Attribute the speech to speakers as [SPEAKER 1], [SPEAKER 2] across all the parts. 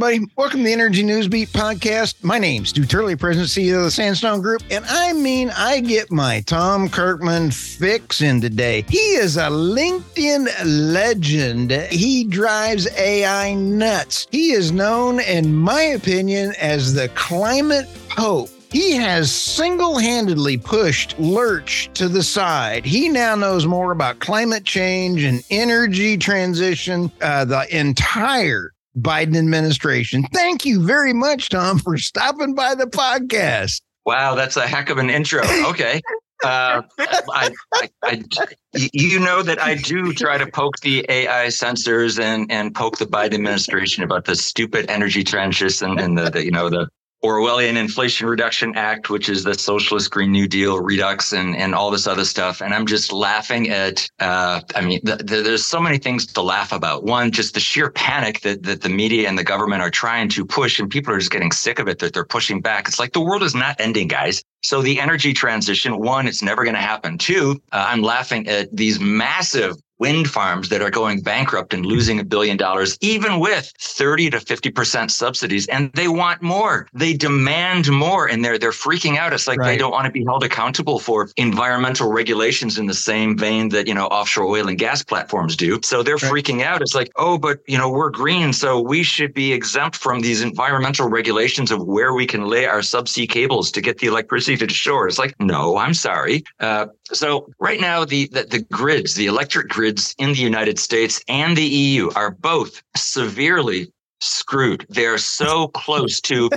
[SPEAKER 1] everybody. Welcome to the Energy News Beat podcast. My name's Stu Turley, President CEO of the Sandstone Group. And I mean, I get my Tom Kirkman fix in today. He is a LinkedIn legend. He drives AI nuts. He is known, in my opinion, as the climate pope. He has single handedly pushed Lurch to the side. He now knows more about climate change and energy transition, uh, the entire Biden administration. Thank you very much, Tom, for stopping by the podcast.
[SPEAKER 2] Wow, that's a heck of an intro. Okay. Uh, I, I, I, you know that I do try to poke the AI censors and and poke the Biden administration about the stupid energy transition and the, the you know the Orwellian Inflation Reduction Act, which is the Socialist Green New Deal redux and, and all this other stuff. And I'm just laughing at, uh, I mean, the, the, there's so many things to laugh about. One, just the sheer panic that, that the media and the government are trying to push, and people are just getting sick of it that they're pushing back. It's like the world is not ending, guys. So the energy transition, one, it's never going to happen. Two, uh, I'm laughing at these massive wind farms that are going bankrupt and losing a billion dollars, even with 30 to 50% subsidies. And they want more. They demand more. And they're, they're freaking out. It's like right. they don't want to be held accountable for environmental regulations in the same vein that, you know, offshore oil and gas platforms do. So they're right. freaking out. It's like, oh, but, you know, we're green. So we should be exempt from these environmental regulations of where we can lay our subsea cables to get the electricity to shore. It's like, no, I'm sorry. Uh, so right now, the, the, the grids, the electric grids, in the United States and the EU are both severely screwed. They're so close to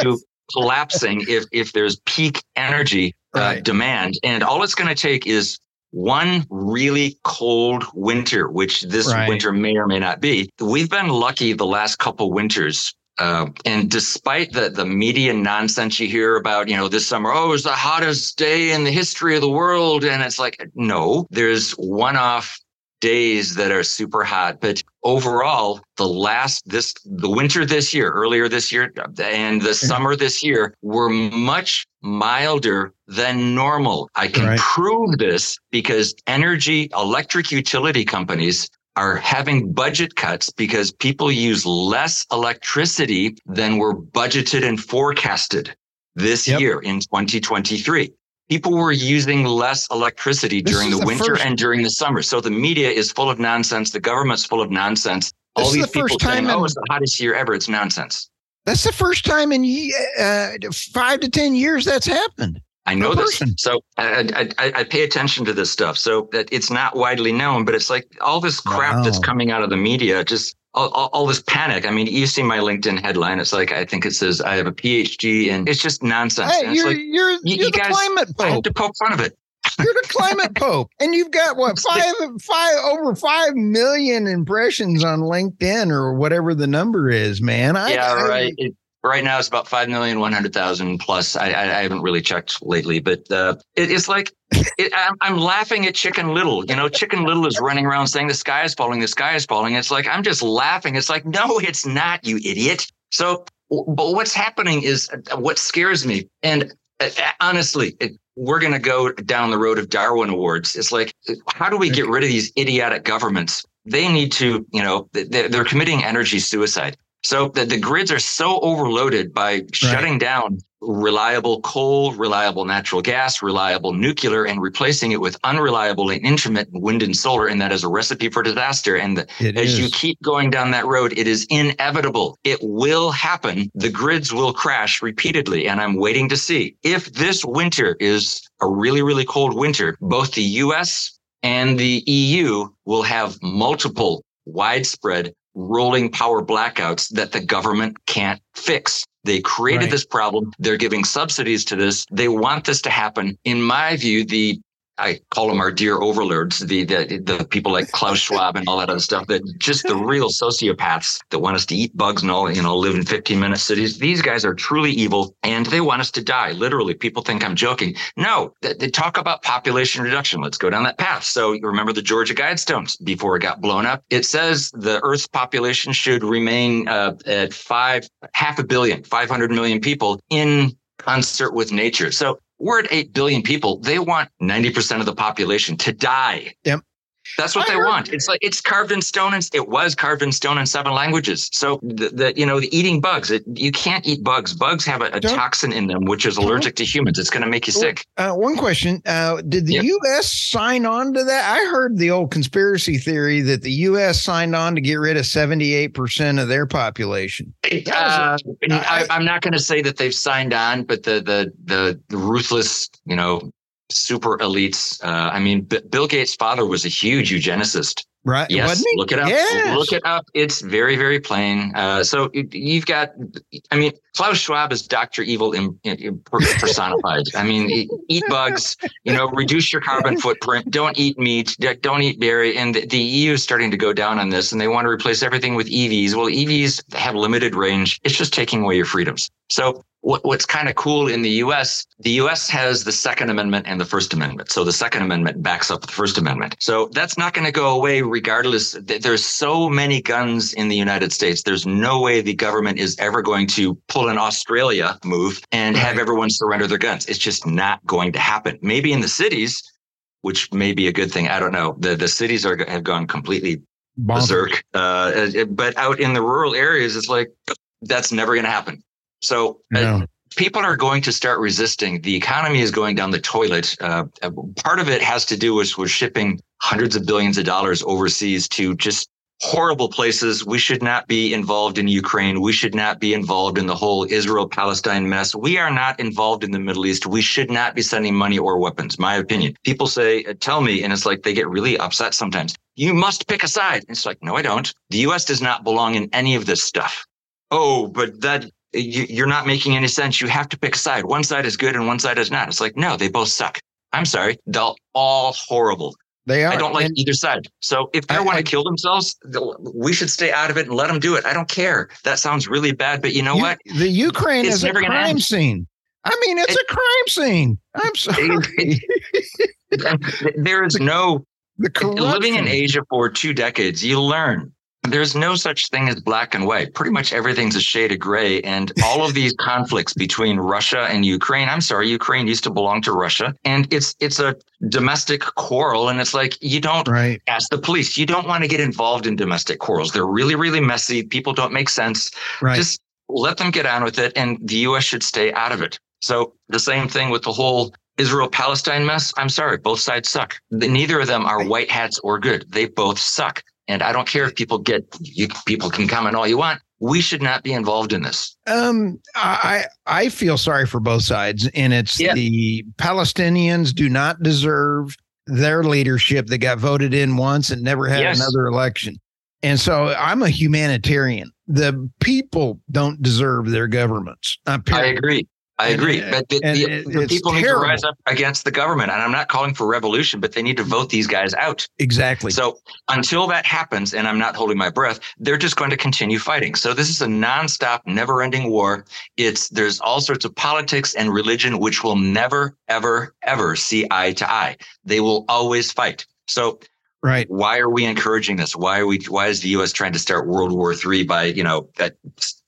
[SPEAKER 2] to collapsing if if there's peak energy uh, right. demand, and all it's going to take is one really cold winter, which this right. winter may or may not be. We've been lucky the last couple winters uh, and despite the the media nonsense you hear about, you know, this summer, oh, it's the hottest day in the history of the world, and it's like, no, there's one-off days that are super hot. But overall, the last this the winter this year, earlier this year, and the summer this year were much milder than normal. I can right. prove this because energy electric utility companies are having budget cuts because people use less electricity than were budgeted and forecasted this yep. year in 2023 people were using less electricity this during the, the winter first... and during the summer. So the media is full of nonsense. The government's full of nonsense. This All these the people saying, in... "Oh, it's the hottest year ever." It's nonsense.
[SPEAKER 1] That's the first time in uh, five to ten years that's happened.
[SPEAKER 2] I know this. So I, I, I, pay attention to this stuff. So that it's not widely known, but it's like all this crap wow. that's coming out of the media just all, all, all, this panic. I mean, you see my LinkedIn headline. It's like I think it says I have a PhD, and it's just nonsense.
[SPEAKER 1] Hey, you're,
[SPEAKER 2] like,
[SPEAKER 1] you're, you're you the guys, climate pope. I
[SPEAKER 2] have to poke fun of it.
[SPEAKER 1] You're the climate pope, and you've got what five five over five million impressions on LinkedIn or whatever the number is, man.
[SPEAKER 2] I, yeah, I, right. It, right now it's about five million one hundred thousand plus. I, I, I haven't really checked lately, but uh, it, it's like it, I'm, I'm, laughing at Chicken Little. You know, Chicken Little is running around saying the sky is falling, the sky is falling. It's like I'm just laughing. It's like no, it's not, you idiot. So, but what's happening is uh, what scares me, and uh, uh, honestly, it, we're going to go down the road of Darwin Awards. It's like, how do we get rid of these idiotic governments? They need to, you know, they're, they're committing energy suicide. So the, the grids are so overloaded by right. shutting down reliable coal, reliable natural gas, reliable nuclear, and replacing it with unreliable and intermittent wind and solar. And that is a recipe for disaster. And the, as is. you keep going down that road, it is inevitable. It will happen. The grids will crash repeatedly. And I'm waiting to see if this winter is a really, really cold winter, both the US and the EU will have multiple widespread rolling power blackouts that the government can't fix. They created right. this problem. They're giving subsidies to this. They want this to happen. In my view, the I call them our dear overlords, the, the the people like Klaus Schwab and all that other stuff. That just the real sociopaths that want us to eat bugs and all, you know, live in 15 minute cities. These guys are truly evil, and they want us to die. Literally, people think I'm joking. No, they, they talk about population reduction. Let's go down that path. So you remember the Georgia Guidestones before it got blown up. It says the Earth's population should remain uh, at five half a billion, 500 million people in concert with nature. So we're at 8 billion people. They want 90% of the population to die.
[SPEAKER 1] Yep.
[SPEAKER 2] That's what
[SPEAKER 1] I
[SPEAKER 2] they
[SPEAKER 1] heard-
[SPEAKER 2] want. It's like it's carved in stone, and it was carved in stone in seven languages. So the, the you know the eating bugs. It, you can't eat bugs. Bugs have a, a toxin in them which is allergic to humans. It's going to make you sick.
[SPEAKER 1] Uh, one question: uh, Did the
[SPEAKER 2] Yep.
[SPEAKER 1] U.S. sign on to that? I heard the old conspiracy theory that the U.S. signed on to get rid of seventy-eight percent of their population.
[SPEAKER 2] Uh,
[SPEAKER 1] I-
[SPEAKER 2] I, I'm not going to say that they've signed on, but the the the, the ruthless, you know, super elites. Uh, I mean, B- Bill Gates' father was a huge eugenicist.
[SPEAKER 1] Right?
[SPEAKER 2] Yes,
[SPEAKER 1] Wasn't he?
[SPEAKER 2] look it up.
[SPEAKER 1] Yes.
[SPEAKER 2] Look it up. It's very, very plain. Uh, so you've got, I mean, Klaus Schwab is Doctor Evil in, in- in personified. I mean, eat bugs. You know, reduce your carbon footprint. Don't eat meat. Don't eat dairy. And the, the EU is starting to go down on this, and they want to replace everything with EVs. Well, EVs have limited range. It's just taking away your freedoms. So what, what's kind of cool in the US, the US has the Second Amendment and the First Amendment. So the Second Amendment backs up the First Amendment. So that's not going to go away regardless. There's so many guns in the United States. There's no way the government is ever going to pull an Australia move and have everyone surrender their guns. It's just not going to happen. Maybe in the cities, which may be a good thing. I don't know. The the cities are have gone completely
[SPEAKER 1] Bonkers.
[SPEAKER 2] berserk. Uh, but out in the rural areas, it's like that's never going to happen. So uh, people are going to start resisting. The economy is going down the toilet. Uh, uh, part of it has to do with, with shipping hundreds of billions of dollars overseas to just horrible places. We should not be involved in Ukraine. We should not be involved in the whole Israel Palestine mess. We are not involved in the Middle East. We should not be sending money or weapons. My opinion. People say, uh, tell me, and it's like they get really upset sometimes. You must pick a side. It's like, no, I don't. The U.S. does not belong in any of this stuff. Oh, but that you're not making any sense. You have to pick a side. One side is good and one side is not. It's like, no, they both suck. I'm sorry. They're all horrible.
[SPEAKER 1] They are.
[SPEAKER 2] I don't like
[SPEAKER 1] And
[SPEAKER 2] either side. So if they
[SPEAKER 1] I-
[SPEAKER 2] want
[SPEAKER 1] I-
[SPEAKER 2] to kill themselves, we should stay out of it and let them do it. I don't care. That sounds really bad, but you know
[SPEAKER 1] you-
[SPEAKER 2] what?
[SPEAKER 1] The Ukraine
[SPEAKER 2] It's
[SPEAKER 1] is a crime scene. I mean, it's
[SPEAKER 2] It-
[SPEAKER 1] a crime scene. I'm sorry.
[SPEAKER 2] there is no
[SPEAKER 1] the
[SPEAKER 2] living in. Asia for two decades. You learn. There's no such thing as black and white. Pretty much everything's a shade of gray. And all of these conflicts between Russia and Ukraine, I'm sorry, Ukraine used to belong to Russia. And it's it's a domestic quarrel. And it's like you don't
[SPEAKER 1] Right.
[SPEAKER 2] ask the police. You don't want to get involved in domestic quarrels. They're really, really messy. People don't make sense.
[SPEAKER 1] Right.
[SPEAKER 2] Just let them get on with it, and the U.S. should stay out of it. So the same thing with the whole Israel Palestine mess. I'm sorry, both sides suck. Neither of them are white hats or good. They both suck. And I don't care if people get you, people can comment all you want. We should not be involved in this.
[SPEAKER 1] Um, I I feel sorry for both sides, and it's
[SPEAKER 2] Yeah.
[SPEAKER 1] the Palestinians do not deserve their leadership that got voted in once and never had
[SPEAKER 2] Yes.
[SPEAKER 1] another election. And so I'm a humanitarian. The people don't deserve their governments. Uh,
[SPEAKER 2] I agree. I agree.
[SPEAKER 1] uh,
[SPEAKER 2] But the,
[SPEAKER 1] and
[SPEAKER 2] the, the people need to rise up against the government. And I'm not calling for revolution, but they need to vote these guys out.
[SPEAKER 1] exactly.
[SPEAKER 2] So until that happens, and I'm not holding my breath, they're just going to continue fighting. So this is a nonstop, never-ending war. It's there's all sorts of politics and religion which will never, ever, ever see eye to eye. They will always fight. So
[SPEAKER 1] right.
[SPEAKER 2] why are we encouraging this? Why are we? Why is the U.S. trying to start World War III by you know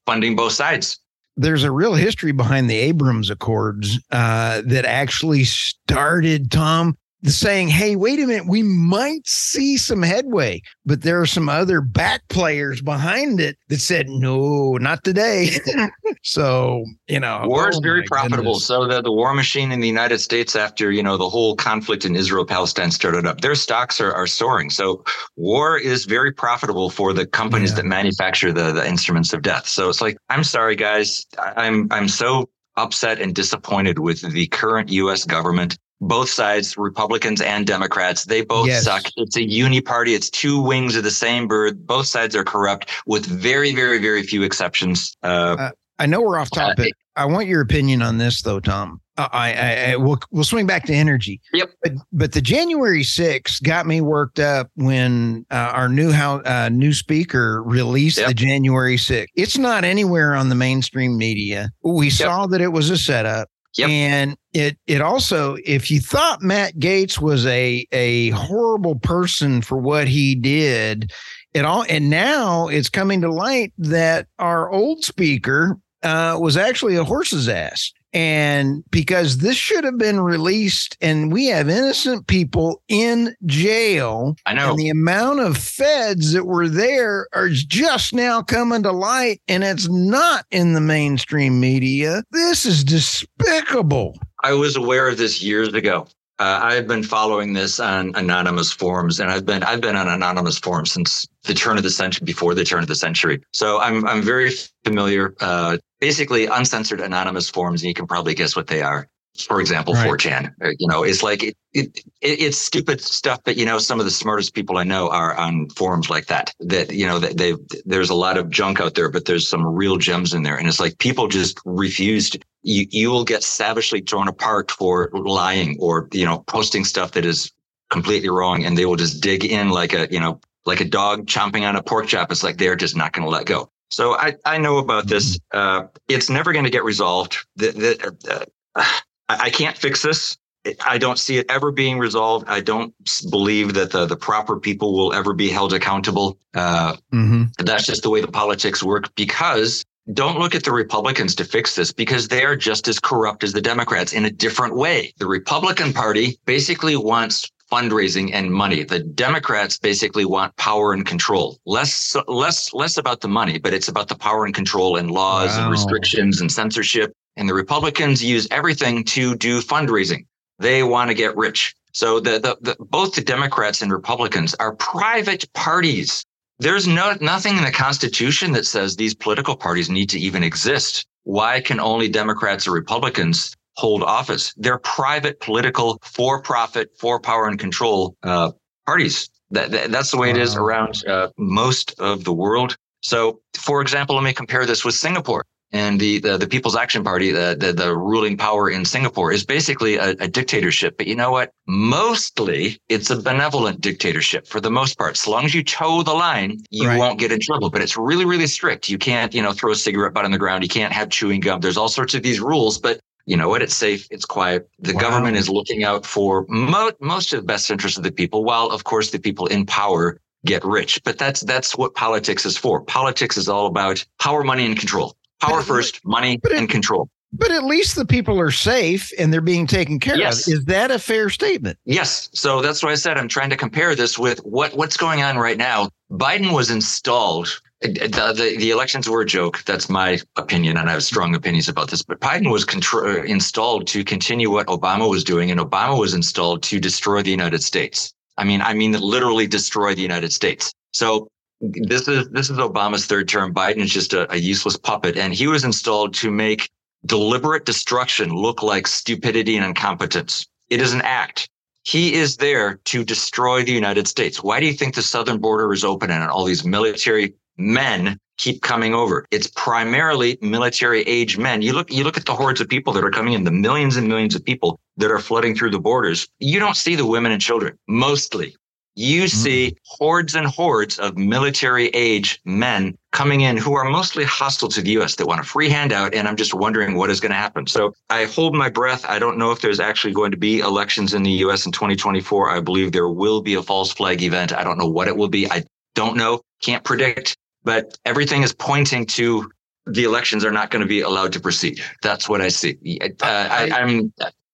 [SPEAKER 2] funding both sides?
[SPEAKER 1] There's a real history behind the Abraham Accords uh, that actually started Tom saying, "Hey, wait a minute, we might see some headway," but there are some other back players behind it that said, "No, not today." so you know,
[SPEAKER 2] War is
[SPEAKER 1] oh
[SPEAKER 2] very profitable.
[SPEAKER 1] goodness.
[SPEAKER 2] So the, the war machine in the United States after, you know, the whole conflict in Israel Palestine started up, their stocks are, are soaring. So war is very profitable for the companies
[SPEAKER 1] Yeah.
[SPEAKER 2] that manufacture the, the instruments of death. So it's like, I'm sorry, guys. I- I'm I'm so upset and disappointed with the current US government. Both sides, Republicans and Democrats, they both
[SPEAKER 1] Yes.
[SPEAKER 2] suck. It's a uni party. It's two wings of the same bird. Both sides are corrupt with very, very, very few exceptions. Uh,
[SPEAKER 1] I know we're off
[SPEAKER 2] Uh,
[SPEAKER 1] topic. I want your opinion on this, though, Tom. Uh, I, I, I we'll, we'll swing back to energy.
[SPEAKER 2] Yep.
[SPEAKER 1] But but the January 6th got me worked up when uh, our new house, uh, new speaker released
[SPEAKER 2] Yep.
[SPEAKER 1] the January 6th. It's not anywhere on the mainstream media. We saw that it was a setup.
[SPEAKER 2] Yep.
[SPEAKER 1] And it it also, if you thought Matt Gaetz was a a horrible person for what he did, it all and now it's coming to light that our old speaker uh, was actually a horse's ass. And because this should have been released, and we have innocent people in jail.
[SPEAKER 2] I know.
[SPEAKER 1] And the amount of feds that were there are just now coming to light, and it's not in the mainstream media. This is despicable.
[SPEAKER 2] I was aware of this years ago. Uh, I've been following this on anonymous forums, and I've been I've been on anonymous forums since the turn of the century, before the turn of the century. So I'm I'm very familiar. Uh, basically, uncensored anonymous forums, and you can probably guess what they are. For example, right. 4chan. Uh, you know, it's like it, it, it, it's stupid stuff, but you know, some of the smartest people I know are on forums like that. That you know, that they there's a lot of junk out there, but there's some real gems in there, and it's like people just refused you you will get savagely torn apart for lying or you know posting stuff that is completely wrong and they will just dig in like a you know like a dog chomping on a pork chop it's like they're just not going to let go so i i know about this uh, it's never going to get resolved the, the, uh, i can't fix this I don't see it ever being resolved. I don't believe that the, the proper people will ever be held accountable. Uh, mm-hmm. That's just the way the politics work because don't look at the Republicans to fix this because they are just as corrupt as the Democrats in a different way. The Republican Party basically wants fundraising and money. The Democrats basically want power and control. Less less less about the money, but it's about the power and control and laws wow. and restrictions and censorship. And the Republicans use everything to do fundraising. They want to get rich. So the, the, the both the Democrats and Republicans are private parties. There's no nothing in the Constitution that says these political parties need to even exist. Why can only Democrats or Republicans hold office? They're private, political, for-profit, for power and control uh, parties. That, that, that's the way it is around uh, most of the world. So, for example, let me compare this with Singapore and the, the, the People's Action Party, the, the, the ruling power in Singapore, is basically a, a, dictatorship. But you know what? Mostly, it's a benevolent dictatorship for the most part. As long as you toe the line, you right. won't get in trouble. But it's really, really strict. You can't, you know, throw a cigarette butt on the ground. You can't have chewing gum. There's all sorts of these rules, but you know what? It's safe. It's quiet. The wow. government is looking out for mo- most of the best interests of the people, while of course the people in power get rich. But that's that's what politics is for. Politics is all about power, money, and control. Power but, first, money it, and control.
[SPEAKER 1] But at least the people are safe and they're being taken care yes. of. Is that a fair statement?
[SPEAKER 2] Yes. So that's what I said I'm trying to compare this with what what's going on right now. Biden was installed. The, the, the elections were a joke. That's my opinion, and I have strong opinions about this. But Biden was contr- uh, installed to continue what Obama was doing, and Obama was installed to destroy the United States. I mean, I mean, literally destroy the United States. So this is this is Obama's third term. Biden is just a, a useless puppet, and he was installed to make deliberate destruction look like stupidity and incompetence. It is an act. He is there to destroy the United States. Why do you think the southern border is open and all these military men keep coming over? It's primarily military age men. You look, you look at the hordes of people that are coming in, the millions and millions of people that are flooding through the borders. You don't see the women and children mostly you mm-hmm. see hordes and hordes of military age men coming in who are mostly hostile to the US that want a free handout. And I'm just wondering what is going to happen. So I hold my breath. I don't know if there's actually going to be elections in the US in 2024. I believe there will be a false flag event. I don't know what it will be. I don't know. Can't predict. But everything is pointing to the elections are not going to be allowed to proceed. That's what I see. Uh, I, I'm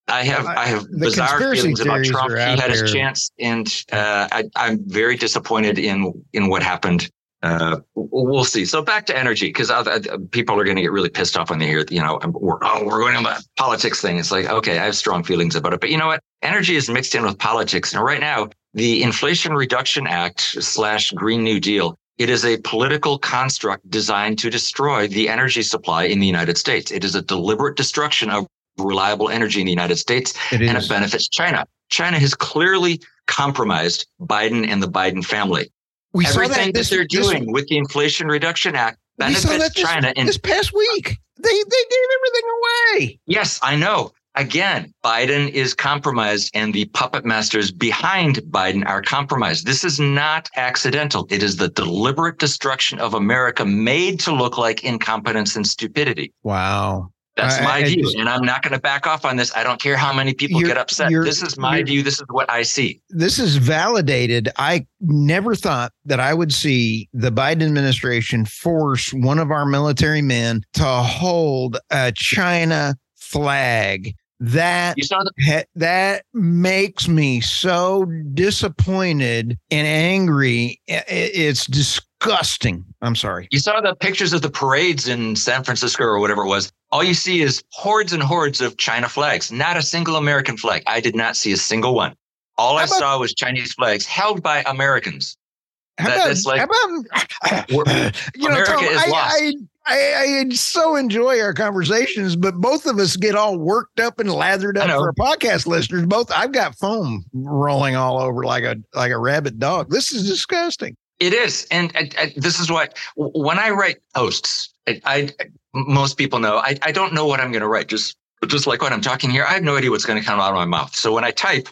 [SPEAKER 2] I have I have bizarre feelings about Trump. He had his chance, and uh, I, am very disappointed in in what happened. Uh, we'll see. So back to energy, because people are going to get really pissed off when they hear, you know, we're oh we're going to politics thing. It's like okay, I have strong feelings about it, but you know what? Energy is mixed in with politics, and right now the Inflation Reduction Act slash Green New Deal it is a political construct designed to destroy the energy supply in the United States. It is a deliberate destruction of reliable energy in the United States, it and it benefits China. China has clearly compromised Biden and the Biden family. We Everything that, this, that, they're doing this, with the Inflation Reduction Act benefits China.
[SPEAKER 1] In, this past week, they they gave everything away.
[SPEAKER 2] Yes, I know. Again, Biden is compromised, and the puppet masters behind Biden are compromised. This is not accidental. It is the deliberate destruction of America made to look like incompetence and stupidity.
[SPEAKER 1] Wow.
[SPEAKER 2] That's my I, view. Just, and I'm not going to back off on this. I don't care how many people get upset. This is my view. This is what I see.
[SPEAKER 1] This is validated. I never thought that I would see the Biden administration force one of our military men to hold a China flag that
[SPEAKER 2] the
[SPEAKER 1] that makes me so disappointed and angry. It's disgusting. I'm sorry.
[SPEAKER 2] you saw the pictures of the parades in San Francisco or whatever it was. All you see is hordes and hordes of China flags, not a single American flag. I did not see a single one. All I saw was Chinese flags held by Americans.
[SPEAKER 1] How
[SPEAKER 2] That-
[SPEAKER 1] about,
[SPEAKER 2] that's like-
[SPEAKER 1] how about you know,
[SPEAKER 2] America
[SPEAKER 1] Tom,
[SPEAKER 2] is
[SPEAKER 1] I,
[SPEAKER 2] lost.
[SPEAKER 1] I, I, I so enjoy our conversations, but both of us get all worked up and lathered up for our podcast listeners. Both I've got foam rolling all over like a like a rabid dog. This is disgusting.
[SPEAKER 2] It is, and I, I, this is what when I write posts, I, I most people know I, I don't know what I'm going to write. Just just like when I'm talking here, I have no idea what's going to come out of my mouth. So when I type,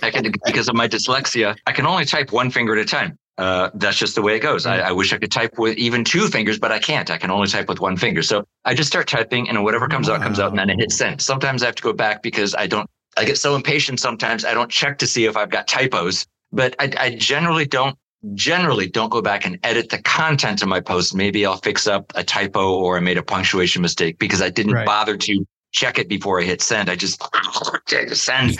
[SPEAKER 2] I can because of my dyslexia, I can only type one finger at a time. Uh, that's just the way it goes. I, I wish I could type with even two fingers, but I can't. I can only type with one finger. So I just start typing, and whatever comes out comes out, and then I hit send. Sometimes I have to go back because I don't. I get so impatient. Sometimes I don't check to see if I've got typos. But I, I generally don't generally don't go back and edit the content of my post. Maybe I'll fix up a typo or I made a punctuation mistake because I didn't
[SPEAKER 1] Right.
[SPEAKER 2] bother to check it before I hit send. I just send.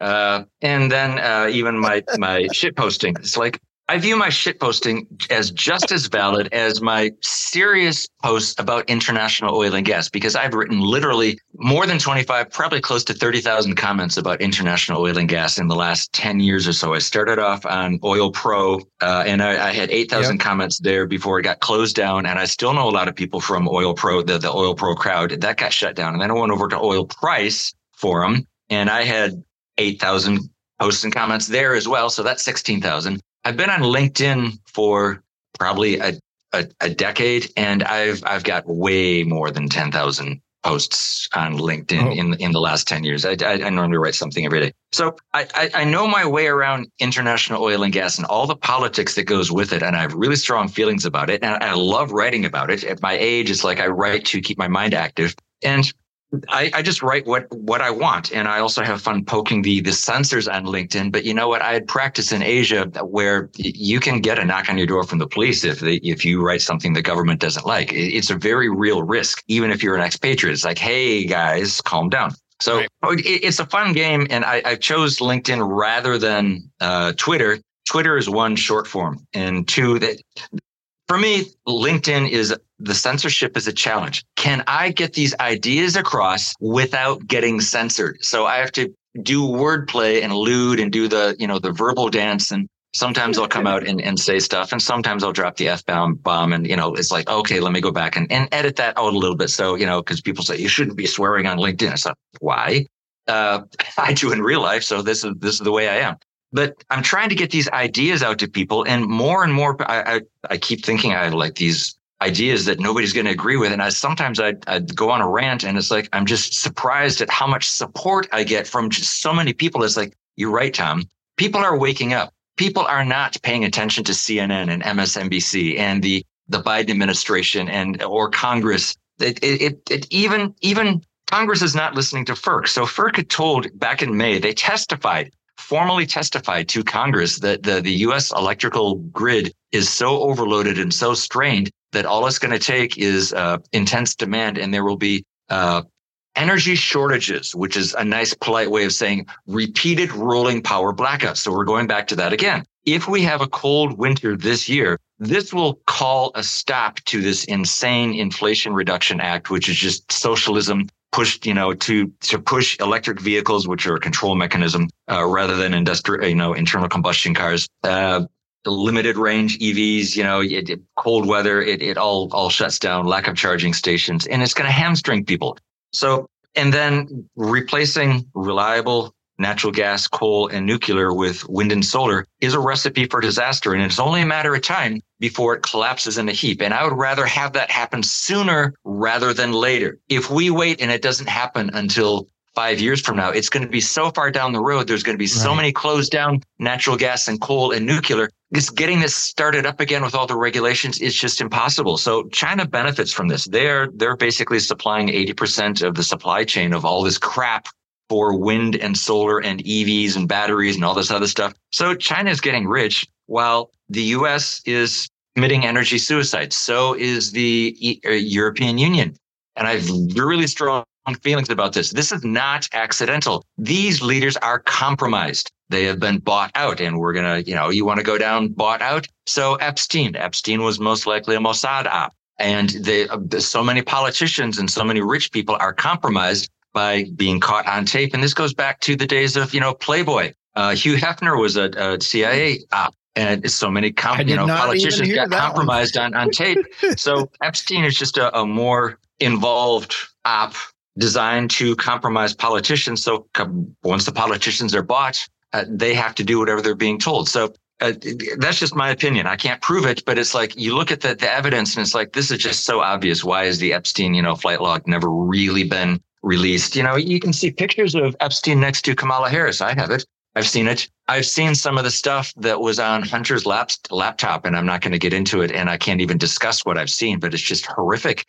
[SPEAKER 2] Uh, and then uh, even my my shit posting. It's like I view my shit posting as just as valid as my serious posts about international oil and gas because I've written literally more than 25, probably close to 30,000 comments about international oil and gas in the last 10 years or so. I started off on Oil Pro uh, and I, I had 8,000 comments there before it got closed down. And I still know a lot of people from Oil Pro, the, the Oil Pro crowd. That got shut down. And then I went over to Oil Price Forum and I had 8,000 posts and comments there as well. So that's 16,000. I've been on LinkedIn for probably a, a, a decade and I've, I've got way more than 10,000 posts on LinkedIn
[SPEAKER 1] Oh.
[SPEAKER 2] in, in the last 10 years. I, I, I normally write something every day. So I, I, I know my way around international oil and gas and all the politics that goes with it. And I have really strong feelings about it. And I love writing about it. At my age, it's like I write to keep my mind active. And I, I just write what what I want, and I also have fun poking the the censors on LinkedIn. But you know what? I had practice in Asia where you can get a knock on your door from the police if they, if you write something the government doesn't like. It's a very real risk, even if you're an expatriate. It's like, hey guys, calm down. So
[SPEAKER 1] Right.
[SPEAKER 2] oh, it, it's a fun game, and I, I chose LinkedIn rather than uh, Twitter. Twitter is one short form, and two that for me, LinkedIn is the censorship is a challenge. Can I get these ideas across without getting censored? So I have to do wordplay and allude and do the, you know, the verbal dance. And sometimes I'll come out and, and say stuff. And sometimes I'll drop the F bomb bomb. And, you know, it's like, okay, let me go back and, and edit that out a little bit. So, you know, because people say you shouldn't be swearing on LinkedIn. It's like, why? Uh, I do in real life. So this is, this is the way I am but I'm trying to get these ideas out to people, and more and more, I I, I keep thinking I have like these ideas that nobody's going to agree with, and I sometimes I I go on a rant, and it's like I'm just surprised at how much support I get from just so many people. It's like you're right, Tom. People are waking up. People are not paying attention to CNN and MSNBC and the the Biden administration and or Congress. It it, it, it even even Congress is not listening to FERC. So FERC had told back in May they testified formally testified to Congress that the, the U.S. electrical grid is so overloaded and so strained that all it's going to take is uh, intense demand and there will be uh, energy shortages, which is a nice, polite way of saying repeated rolling power blackouts. So we're going back to that again. If we have a cold winter this year, this will call a stop to this insane Inflation Reduction Act, which is just socialism pushed, you know, to to push electric vehicles, which are a control mechanism, uh, rather than industrial, you know, internal combustion cars. Uh, limited range EVs, you know, it, it- cold weather, it it all all shuts down. Lack of charging stations, and it's going to hamstring people. So, and then replacing reliable natural gas, coal, and nuclear with wind and solar is a recipe for disaster. And it's only a matter of time before it collapses in a heap. And I would rather have that happen sooner rather than later. If we wait and it doesn't happen until five years from now, it's going to be so far down the road. There's going to be so many closed down natural gas and coal and nuclear. Just getting this started up again with all the regulations is just impossible. So China benefits from this. They're they're basically supplying 80% of the supply chain of all this crap for wind and solar and EVs and batteries and all this other stuff. So China is getting rich while the US is committing energy suicide. So is the E- uh, European Union. and I have really strong feelings about this. This is not accidental. These leaders are compromised. They have been bought out, and we're gonna, you know, you want to go down bought out. So Epstein, Epstein was most likely a Mossad op, and they, uh, so many politicians and so many rich people are compromised by being caught on tape. And this goes back to the days of, you know, Playboy. Uh, Hugh Hefner was a, a CIA op and so many com- you know politicians got compromised on, on tape. so Epstein is just a, a, more involved op designed to compromise politicians. So once the politicians are bought, uh, they have to do whatever they're being told. So uh, that's just my opinion. I can't prove it, but it's like you look at the, the evidence and it's like this is just so obvious. Why is the Epstein, you know, flight log never really been released? You know, you can see pictures of Epstein next to Kamala Harris. I have it. I've seen it. I've seen some of the stuff that was on Hunter's lap- laptop, and I'm not going to get into it. And I can't even discuss what I've seen, but it's just horrific.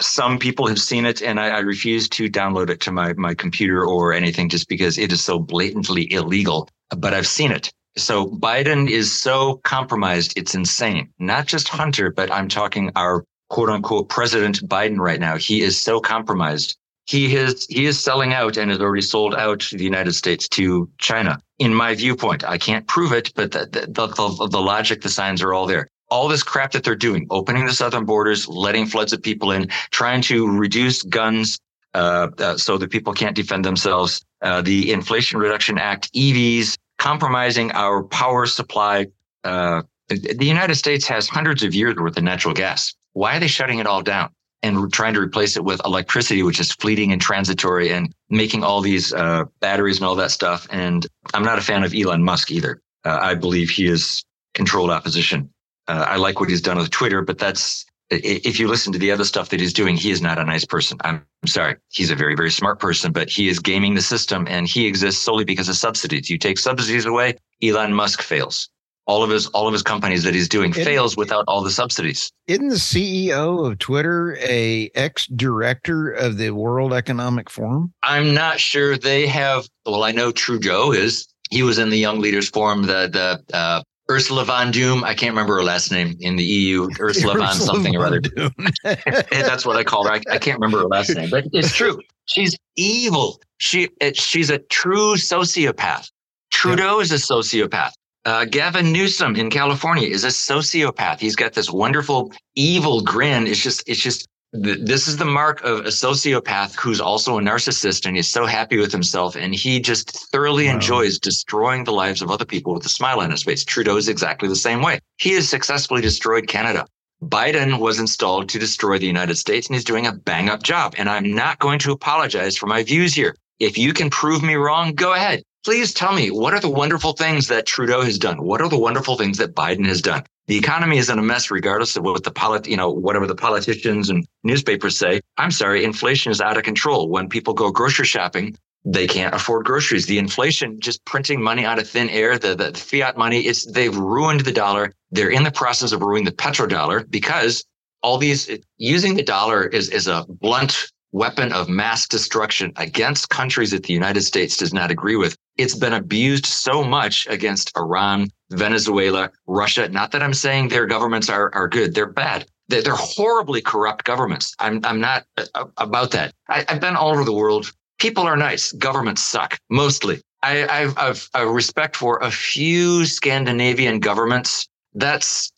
[SPEAKER 2] Some people have seen it, and I, I refuse to download it to my, my computer or anything just because it is so blatantly illegal. But I've seen it. So Biden is so compromised, it's insane. Not just Hunter, but I'm talking our quote unquote President Biden right now. He is so compromised he is he is selling out and has already sold out the United States to China. In my viewpoint, I can't prove it, but the the, the, the logic, the signs are all there. All this crap that they're doing, opening the southern borders, letting floods of people in, trying to reduce guns uh, uh, so that people can't defend themselves, uh, the Inflation Reduction Act, EVs, compromising our power supply. Uh, the United States has hundreds of years worth of natural gas. Why are they shutting it all down? And trying to replace it with electricity, which is fleeting and transitory and making all these uh, batteries and all that stuff. And I'm not a fan of Elon Musk either. Uh, I believe he is controlled opposition. Uh, I like what he's done with Twitter, but that's if you listen to the other stuff that he's doing, he is not a nice person. I'm sorry. He's a very, very smart person, but he is gaming the system and he exists solely because of subsidies. You take subsidies away, Elon Musk fails all of his all of his companies that he's doing it, fails without all the subsidies.
[SPEAKER 1] Isn't the CEO of Twitter a ex director of the World Economic Forum?
[SPEAKER 2] I'm not sure they have. Well, I know Trudeau is. He was in the Young Leaders Forum. The the uh, Ursula von Doom. I can't remember her last name in the EU. Ursula, von something or other. Doom. That's what I call her. I, I can't remember her last name, but it's true. She's evil. She she's a true sociopath. Trudeau is a sociopath. Uh, Gavin Newsom in California is a sociopath. He's got this wonderful evil grin. It's just, it's just, th- this is the mark of a sociopath who's also a narcissist and he's so happy with himself. And he just thoroughly wow. enjoys destroying the lives of other people with a smile on his face. Trudeau is exactly the same way. He has successfully destroyed Canada. Biden was installed to destroy the United States and he's doing a bang up job. And I'm not going to apologize for my views here. If you can prove me wrong, go ahead please tell me what are the wonderful things that Trudeau has done? What are the wonderful things that Biden has done? The economy is in a mess, regardless of what the polit, you know, whatever the politicians and newspapers say. I'm sorry, inflation is out of control. When people go grocery shopping, they can't afford groceries. The inflation, just printing money out of thin air, the, the fiat money, it's they've ruined the dollar. They're in the process of ruining the petrodollar because all these using the dollar is is a blunt weapon of mass destruction against countries that the United States does not agree with. It's been abused so much against Iran, Venezuela, Russia. Not that I'm saying their governments are, are good, they're bad. They're, they're horribly corrupt governments. I'm, I'm not uh, about that. I, have been all over the world. People are nice. Governments suck, mostly. I, I've, I've a respect for a few Scandinavian governments. That's,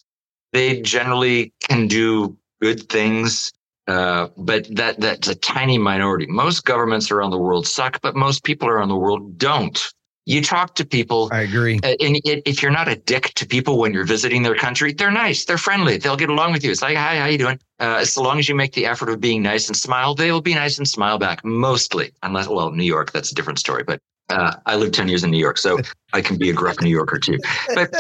[SPEAKER 2] they generally can do good things uh, but that that's a tiny minority. Most governments around the world suck, but most people around the world don't. You talk to people.
[SPEAKER 1] I agree.
[SPEAKER 2] Uh, and if you're not a dick to people when you're visiting their country, they're nice. They're friendly. They'll get along with you. It's like, hi, how you doing? Uh, so long as you make the effort of being nice and smile, they will be nice and smile back. Mostly, unless well, New York, that's a different story. But uh, I lived 10 years in New York, so I can be a gruff New Yorker too. But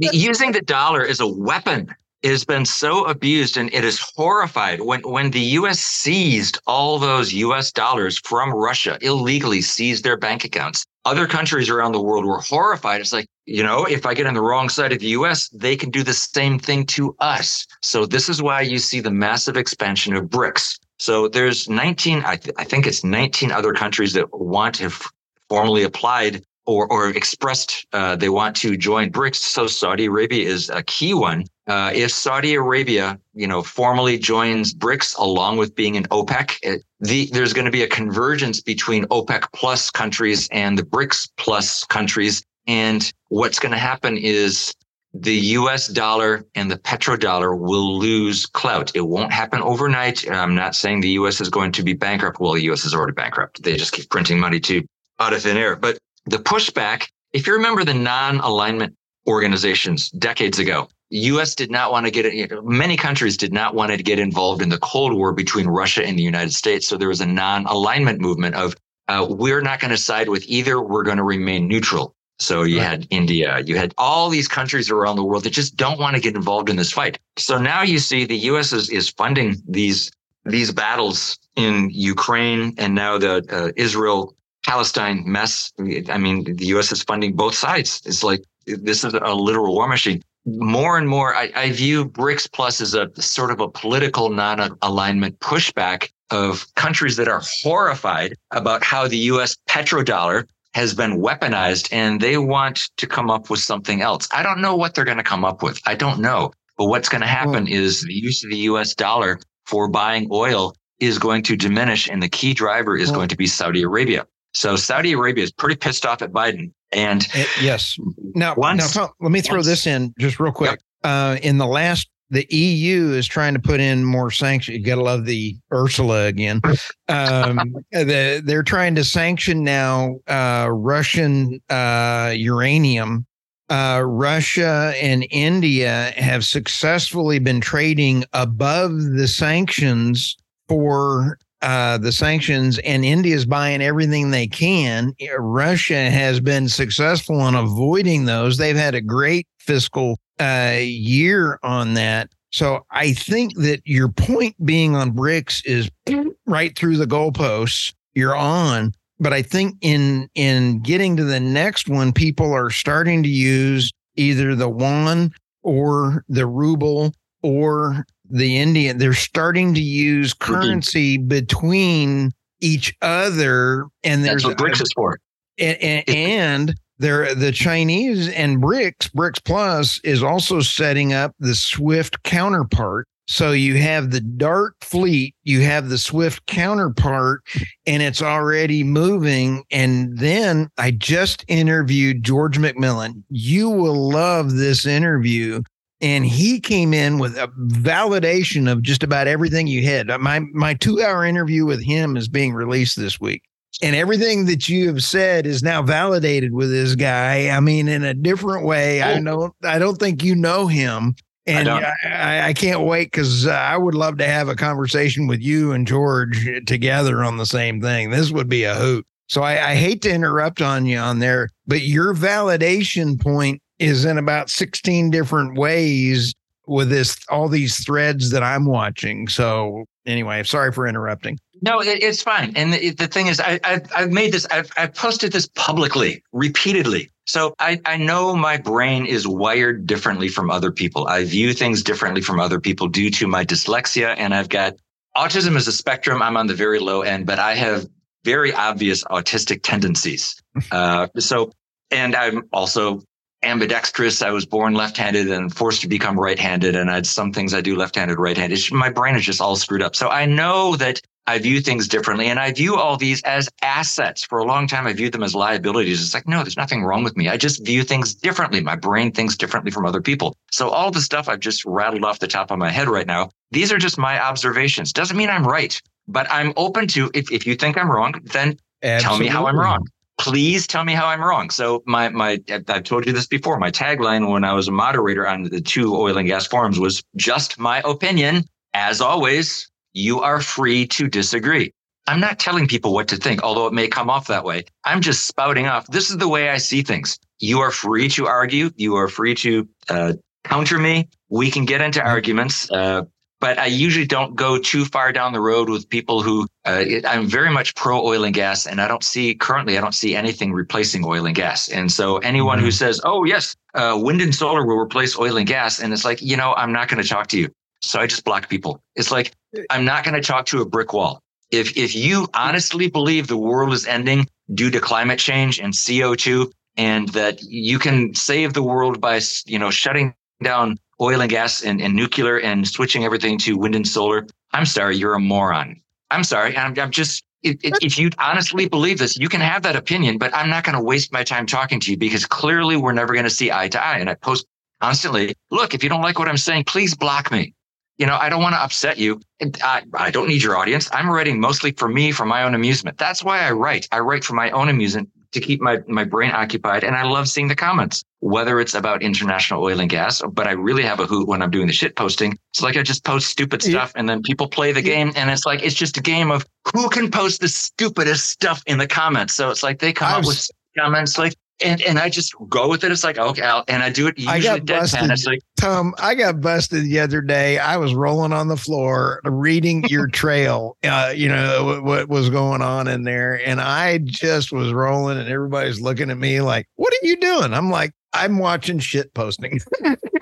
[SPEAKER 2] using the dollar as a weapon it has been so abused and it is horrified when when the US seized all those US dollars from Russia illegally seized their bank accounts. Other countries around the world were horrified. It's like you know if i get on the wrong side of the US they can do the same thing to us. So this is why you see the massive expansion of BRICS. So there's 19 I, th- I think it's 19 other countries that want to f- formally applied or, or expressed uh, they want to join BRICS. So Saudi Arabia is a key one. Uh, if Saudi Arabia, you know, formally joins BRICS along with being in OPEC, it, the, there's going to be a convergence between OPEC plus countries and the BRICS plus countries. And what's going to happen is the US dollar and the petrodollar will lose clout. It won't happen overnight. I'm not saying the US is going to be bankrupt. Well, the US is already bankrupt. They just keep printing money to out of thin air. But the pushback, if you remember the non-alignment organizations decades ago, US did not want to get many countries did not want to get involved in the Cold War between Russia and the United States. So there was a non-alignment movement of uh, we're not going to side with either. We're going to remain neutral. So you right. had India, you had all these countries around the world that just don't want to get involved in this fight. So now you see the U.S. is, is funding these these battles in Ukraine and now the uh, Israel Palestine mess. I mean, the U.S. is funding both sides. It's like this is a literal war machine. More and more, I, I view BRICS Plus as a sort of a political non-alignment pushback of countries that are horrified about how the U.S. petrodollar has been weaponized and they want to come up with something else. I don't know what they're going to come up with. I don't know. But what's going to hmm. happen oh. is the use of the US dollar for buying oil is going to diminish and the key driver is oh. going to be Saudi Arabia. So Saudi Arabia is pretty pissed off at Biden. And
[SPEAKER 1] it, yes. Now, once, now let me throw once, this in just real quick. Yep. Uh, in the last the EU is trying to put in more sanctions. You got to love the Ursula again. Um, the, they're trying to sanction now uh, Russian uh, uranium. Uh, Russia and India have successfully been trading above the sanctions for uh, the sanctions, and India is buying everything they can. Russia has been successful in avoiding those. They've had a great fiscal uh, year on that. So I think that your point being on BRICS is right through the goalposts. You're on, but I think in in getting to the next one, people are starting to use either the yuan or the ruble or the Indian. They're starting to use currency between each other, and there's
[SPEAKER 2] That's what BRICS is for.
[SPEAKER 1] and, and, and there, the Chinese and BRICS, BRICS Plus is also setting up the SWIFT counterpart. So you have the dark fleet, you have the Swift counterpart, and it's already moving. And then I just interviewed George McMillan. You will love this interview. And he came in with a validation of just about everything you had. My my two hour interview with him is being released this week and everything that you have said is now validated with this guy. I mean, in a different way. I know I don't think you know him, and I, I, I can't wait because uh, I would love to have a conversation with you and George together on the same thing. This would be a hoot. So I, I hate to interrupt on you on there, but your validation point is in about 16 different ways with this all these threads that I'm watching. So anyway, sorry for interrupting.
[SPEAKER 2] No, it, it's fine. And the, the thing is, I, have I've made this, I've, I've posted this publicly, repeatedly. So I, I know my brain is wired differently from other people. I view things differently from other people due to my dyslexia. And I've got autism as a spectrum. I'm on the very low end, but I have very obvious autistic tendencies. Uh, so, and I'm also ambidextrous. I was born left-handed and forced to become right-handed. And I had some things I do left-handed, right-handed. My brain is just all screwed up. So I know that I view things differently and I view all these as assets. For a long time, I viewed them as liabilities. It's like, no, there's nothing wrong with me. I just view things differently. My brain thinks differently from other people. So all the stuff I've just rattled off the top of my head right now, these are just my observations. Doesn't mean I'm right, but I'm open to, if, if you think I'm wrong, then Absolutely. tell me how I'm wrong. Please tell me how I'm wrong. So my, my, I've told you this before. My tagline when I was a moderator on the two oil and gas forums was just my opinion. As always, you are free to disagree. I'm not telling people what to think, although it may come off that way. I'm just spouting off. This is the way I see things. You are free to argue. You are free to uh, counter me. We can get into arguments. Uh, but I usually don't go too far down the road with people who uh, it, I'm very much pro oil and gas, and I don't see currently I don't see anything replacing oil and gas. And so anyone mm-hmm. who says, "Oh yes, uh, wind and solar will replace oil and gas," and it's like, you know, I'm not going to talk to you. So I just block people. It's like, I'm not going to talk to a brick wall. If, if you honestly believe the world is ending due to climate change and CO2 and that you can save the world by, you know, shutting down oil and gas and, and nuclear and switching everything to wind and solar. I'm sorry, you're a moron. I'm sorry. I'm, I'm just, if, if you honestly believe this, you can have that opinion, but I'm not going to waste my time talking to you because clearly we're never going to see eye to eye. And I post constantly, look, if you don't like what I'm saying, please block me. You know, I don't want to upset you. I, I don't need your audience. I'm writing mostly for me, for my own amusement. That's why I write. I write for my own amusement to keep my, my brain occupied. And I love seeing the comments, whether it's about international oil and gas, but I really have a hoot when I'm doing the shit posting. It's like I just post stupid stuff and then people play the game. And it's like, it's just a game of who can post the stupidest stuff in the comments. So it's like they come up with comments like, and and I just go with it. It's like okay, I'll, and I do it usually I got busted, It's like
[SPEAKER 1] Tom, I got busted the other day. I was rolling on the floor reading your trail. Uh, you know what, what was going on in there, and I just was rolling, and everybody's looking at me like, "What are you doing?" I'm like, I'm watching shit posting.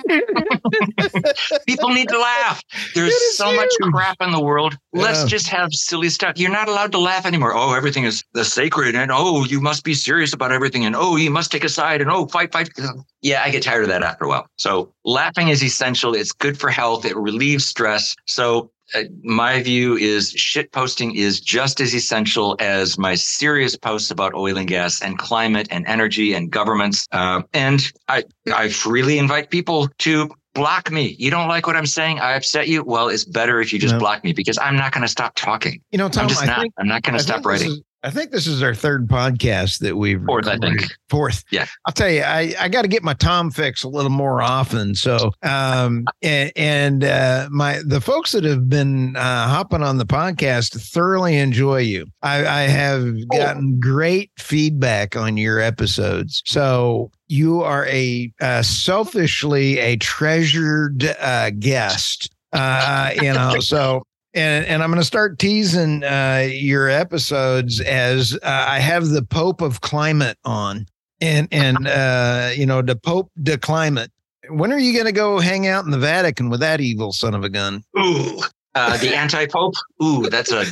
[SPEAKER 2] People need to laugh. There's so huge. much crap in the world. Let's just have silly stuff. You're not allowed to laugh anymore. Oh, everything is the sacred, and oh, you must be serious about everything, and oh, you must take a side, and oh, fight, fight. Yeah, I get tired of that after a while. So laughing is essential. It's good for health. It relieves stress. So my view is shit posting is just as essential as my serious posts about oil and gas and climate and energy and governments. Uh, and I, I freely invite people to block me. You don't like what I'm saying? I upset you. Well, it's better if you just no. block me because I'm not going to stop talking.
[SPEAKER 1] You know, Tom,
[SPEAKER 2] I'm just
[SPEAKER 1] I
[SPEAKER 2] not.
[SPEAKER 1] Think,
[SPEAKER 2] I'm not going to stop writing.
[SPEAKER 1] Is, I think this is our third podcast that we've
[SPEAKER 2] fourth. Recorded. I think
[SPEAKER 1] fourth.
[SPEAKER 2] Yeah,
[SPEAKER 1] I'll tell you, I, I got to get my Tom fix a little more often. So, um, and, and uh, my the folks that have been uh, hopping on the podcast thoroughly enjoy you. I, I have oh. gotten great feedback on your episodes. So you are a uh, selfishly a treasured uh, guest. Uh, you know, so and and I'm going to start teasing uh, your episodes as uh, I have the Pope of Climate on, and and uh, you know the Pope de Climate. When are you going to go hang out in the Vatican with that evil son of a gun?
[SPEAKER 2] Ooh. Uh, the anti-pope, ooh, that's a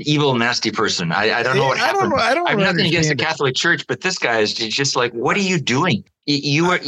[SPEAKER 2] evil, nasty person. I, I don't know what happened. I don't, I don't I have nothing against the Catholic Church, but this guy is just like, what are you doing? You are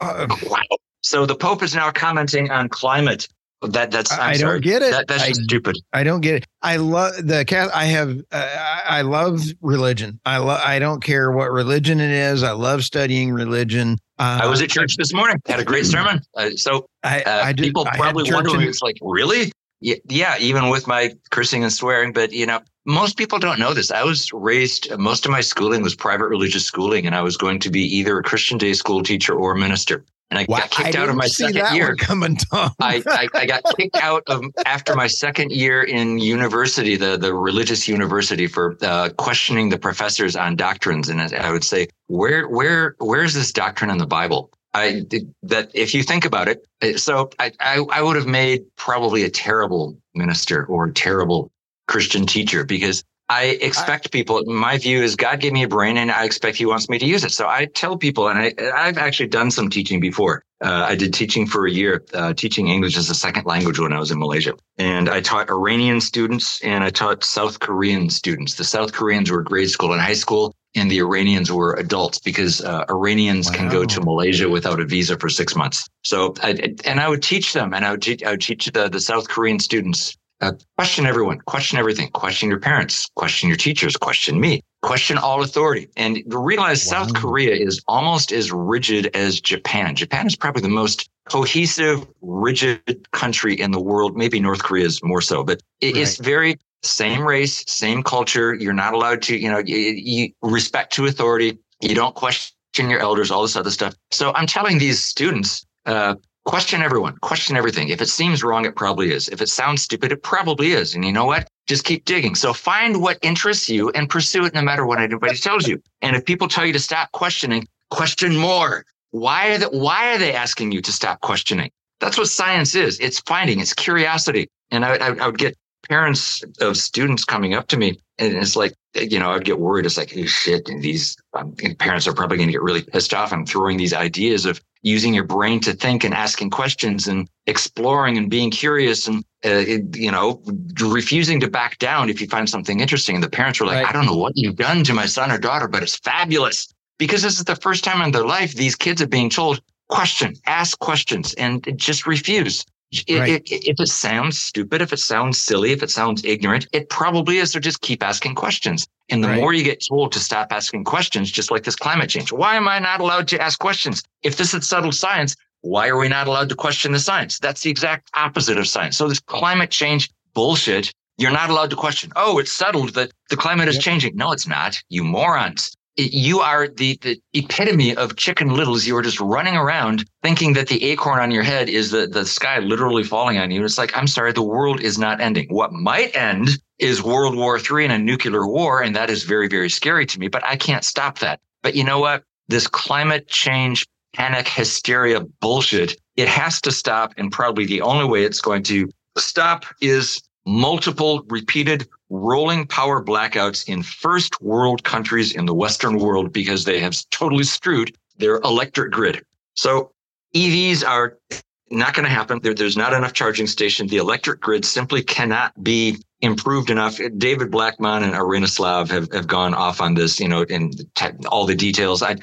[SPEAKER 2] uh, wow. So the Pope is now commenting on climate that that's I'm
[SPEAKER 1] I do
[SPEAKER 2] not
[SPEAKER 1] get it.
[SPEAKER 2] That, that's
[SPEAKER 1] I,
[SPEAKER 2] stupid.
[SPEAKER 1] I don't get it. I love the cat. I have. Uh, I love religion. I love. I don't care what religion it is. I love studying religion.
[SPEAKER 2] Uh, I was at church this morning. Had a great sermon. Uh, so I, uh, I did, people probably wondering. In, it's like really. Yeah, yeah, even with my cursing and swearing, but you know, most people don't know this. I was raised, most of my schooling was private religious schooling, and I was going to be either a Christian day school teacher or a minister and I wow, got kicked
[SPEAKER 1] I
[SPEAKER 2] out of my second year.
[SPEAKER 1] Coming, Tom.
[SPEAKER 2] I, I, I, got kicked out of after my second year in university, the the religious university, for uh, questioning the professors on doctrines. And I would say, where where where is this doctrine in the Bible? I that if you think about it, so I, I I would have made probably a terrible minister or a terrible Christian teacher because I expect people, my view is God gave me a brain and I expect he wants me to use it. So I tell people, and I, I've actually done some teaching before. Uh, I did teaching for a year, uh, teaching English as a second language when I was in Malaysia. And I taught Iranian students and I taught South Korean students. The South Koreans were grade school and high school, and the Iranians were adults because uh, Iranians wow. can go to Malaysia without a visa for six months. So, I, and I would teach them, and I would teach, I would teach the, the South Korean students uh, question everyone, question everything, question your parents, question your teachers, question me, question all authority. And realize wow. South Korea is almost as rigid as Japan. Japan is probably the most cohesive, rigid country in the world. Maybe North Korea is more so, but it, right. it's very same race, same culture. You're not allowed to, you know, you, you respect to authority. You don't question your elders, all this other stuff. So I'm telling these students, uh, question everyone, question everything. If it seems wrong, it probably is. If it sounds stupid, it probably is. And you know what? Just keep digging. So find what interests you and pursue it no matter what anybody tells you. And if people tell you to stop questioning, question more. Why are they, why are they asking you to stop questioning? That's what science is. It's finding, it's curiosity. And I, I, I would get parents of students coming up to me and it's like you know i'd get worried it's like oh shit and these um, parents are probably going to get really pissed off i'm throwing these ideas of using your brain to think and asking questions and exploring and being curious and uh, you know refusing to back down if you find something interesting. And the parents were like right. i don't know what you've done to my son or daughter but it's fabulous. Because this is the first time in their life these kids are being told question ask questions and just refuse Right. It, it, if it sounds stupid, if it sounds silly, if it sounds ignorant, it probably is. So just keep asking questions. And the right. more you get told to stop asking questions, just like this climate change, why am I not allowed to ask questions? If this is settled science, why are we not allowed to question the science? That's the exact opposite of science. So this climate change bullshit, you're not allowed to question. Oh, it's settled that the climate is yep. changing. No, it's not. You morons you are the, the epitome of chicken littles. You are just running around thinking that the acorn on your head is the, the sky literally falling on you. It's like, I'm sorry, the world is not ending. What might end is World War III and a nuclear war. And that is very, very scary to me, but I can't stop that. But you know what? This climate change panic hysteria bullshit, it has to stop. And probably the only way it's going to stop is multiple repeated rolling power blackouts in first world countries in the Western world because they have totally screwed their electric grid. So EVs are not going to happen. There, there's not enough charging stations. The electric grid simply cannot be improved enough. David Blackmon and Irina Slav have, have gone off on this, you know, in all the details. I